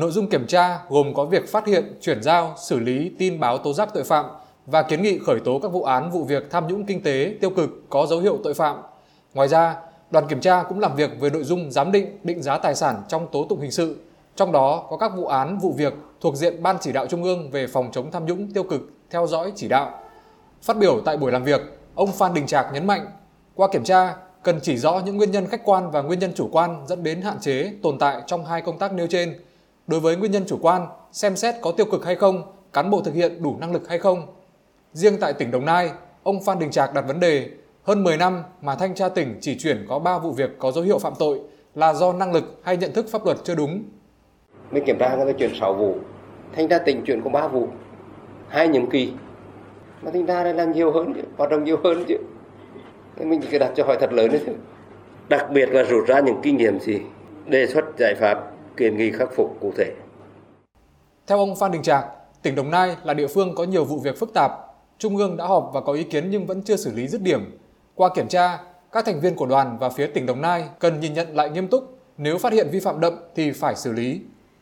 Nội dung kiểm tra gồm có việc phát hiện, chuyển giao, xử lý tin báo tố giác tội phạm và kiến nghị khởi tố các vụ án vụ việc tham nhũng kinh tế tiêu cực có dấu hiệu tội phạm. Ngoài ra, đoàn kiểm tra cũng làm việc về nội dung giám định, định giá tài sản trong tố tụng hình sự, trong đó có các vụ án vụ việc thuộc diện Ban chỉ đạo Trung ương về phòng chống tham nhũng tiêu cực theo dõi chỉ đạo. Phát biểu tại buổi làm việc, ông Phan Đình Trạc nhấn mạnh, qua kiểm tra cần chỉ rõ những nguyên nhân khách quan và nguyên nhân chủ quan dẫn đến hạn chế tồn tại trong hai công tác nêu trên. Đối với nguyên nhân chủ quan, xem xét có tiêu cực hay không, cán bộ thực hiện đủ năng lực hay không. Riêng tại tỉnh Đồng Nai, ông Phan Đình Trạc đặt vấn đề hơn 10 năm mà thanh tra tỉnh chỉ chuyển có 3 vụ việc có dấu hiệu phạm tội là do năng lực hay nhận thức pháp luật chưa đúng. Mình kiểm tra người ta chuyển 6 vụ, thanh tra tỉnh chuyển có 3 vụ, hai nhiệm kỳ. Mà thanh tra đây làm nhiều hơn chứ, hoạt động nhiều hơn chứ. Nên mình chỉ đặt cho hỏi thật lớn đấy thôi. Đặc biệt là rút ra những kinh nghiệm gì, đề xuất giải pháp, kiến nghị khắc phục cụ thể. Theo ông Phan Đình Trạc, tỉnh Đồng Nai là địa phương có nhiều vụ việc phức tạp. Trung ương đã họp và có ý kiến nhưng vẫn chưa xử lý dứt điểm. Qua kiểm tra, các thành viên của đoàn và phía tỉnh Đồng Nai cần nhìn nhận lại nghiêm túc, nếu phát hiện vi phạm đậm thì phải xử lý.